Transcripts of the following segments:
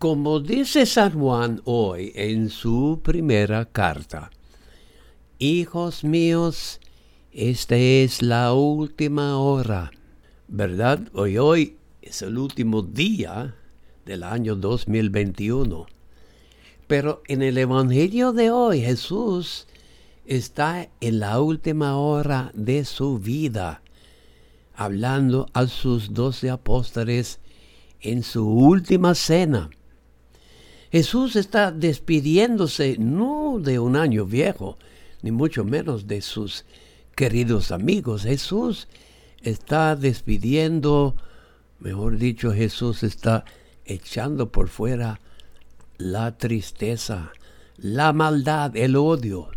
Como dice San Juan hoy en su primera carta, Hijos míos, esta es la última hora, ¿verdad? Hoy hoy es el último día del año 2021. Pero en el Evangelio de hoy Jesús está en la última hora de su vida, hablando a sus doce apóstoles en su última cena. Jesús está despidiéndose no de un año viejo, ni mucho menos de sus queridos amigos. Jesús está despidiendo, mejor dicho, Jesús está echando por fuera la tristeza, la maldad, el odio.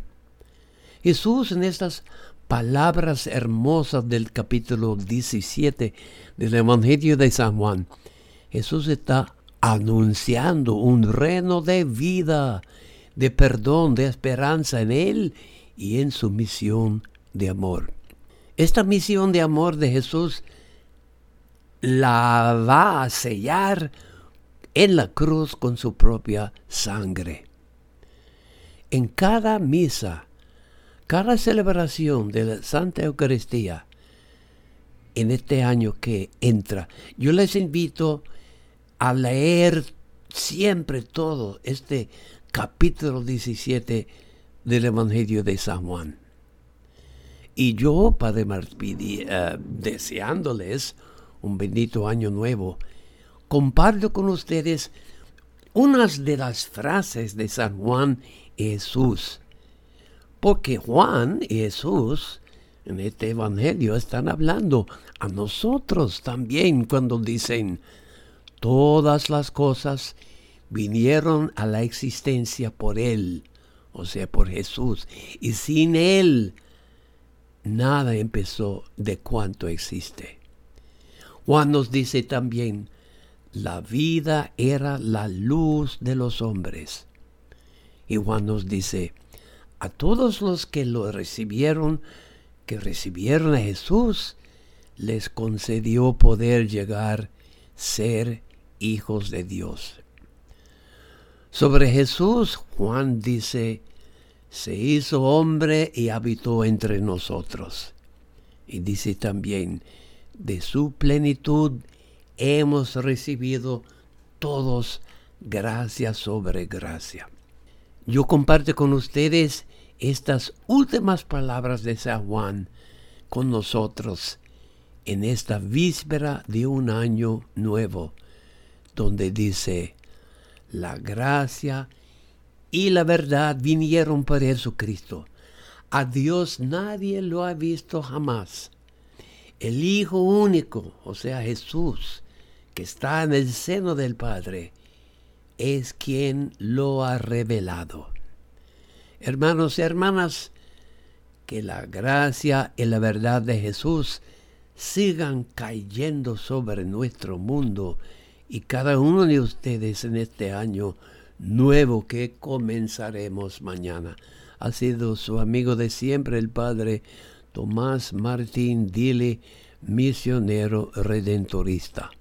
Jesús en estas palabras hermosas del capítulo 17 del Evangelio de San Juan, Jesús está anunciando un reino de vida, de perdón, de esperanza en Él y en su misión de amor. Esta misión de amor de Jesús la va a sellar en la cruz con su propia sangre. En cada misa, cada celebración de la Santa Eucaristía, en este año que entra, yo les invito a leer siempre todo este capítulo 17 del Evangelio de San Juan. Y yo, Padre Martí, uh, deseándoles un bendito año nuevo, comparto con ustedes unas de las frases de San Juan y Jesús. Porque Juan y Jesús en este Evangelio están hablando a nosotros también cuando dicen, todas las cosas vinieron a la existencia por Él, o sea, por Jesús. Y sin Él, nada empezó de cuanto existe. Juan nos dice también, la vida era la luz de los hombres. Y Juan nos dice, a todos los que lo recibieron, que recibieron a Jesús, les concedió poder llegar ser hijos de Dios. Sobre Jesús, Juan dice, se hizo hombre y habitó entre nosotros. Y dice también, de su plenitud hemos recibido todos gracia sobre gracia. Yo comparto con ustedes estas últimas palabras de San Juan con nosotros en esta víspera de un año nuevo donde dice, la gracia y la verdad vinieron por Jesucristo. A Dios nadie lo ha visto jamás. El Hijo único, o sea Jesús, que está en el seno del Padre, es quien lo ha revelado. Hermanos y hermanas, que la gracia y la verdad de Jesús sigan cayendo sobre nuestro mundo y cada uno de ustedes en este año nuevo que comenzaremos mañana. Ha sido su amigo de siempre, el Padre Tomás Martín Dile, misionero redentorista.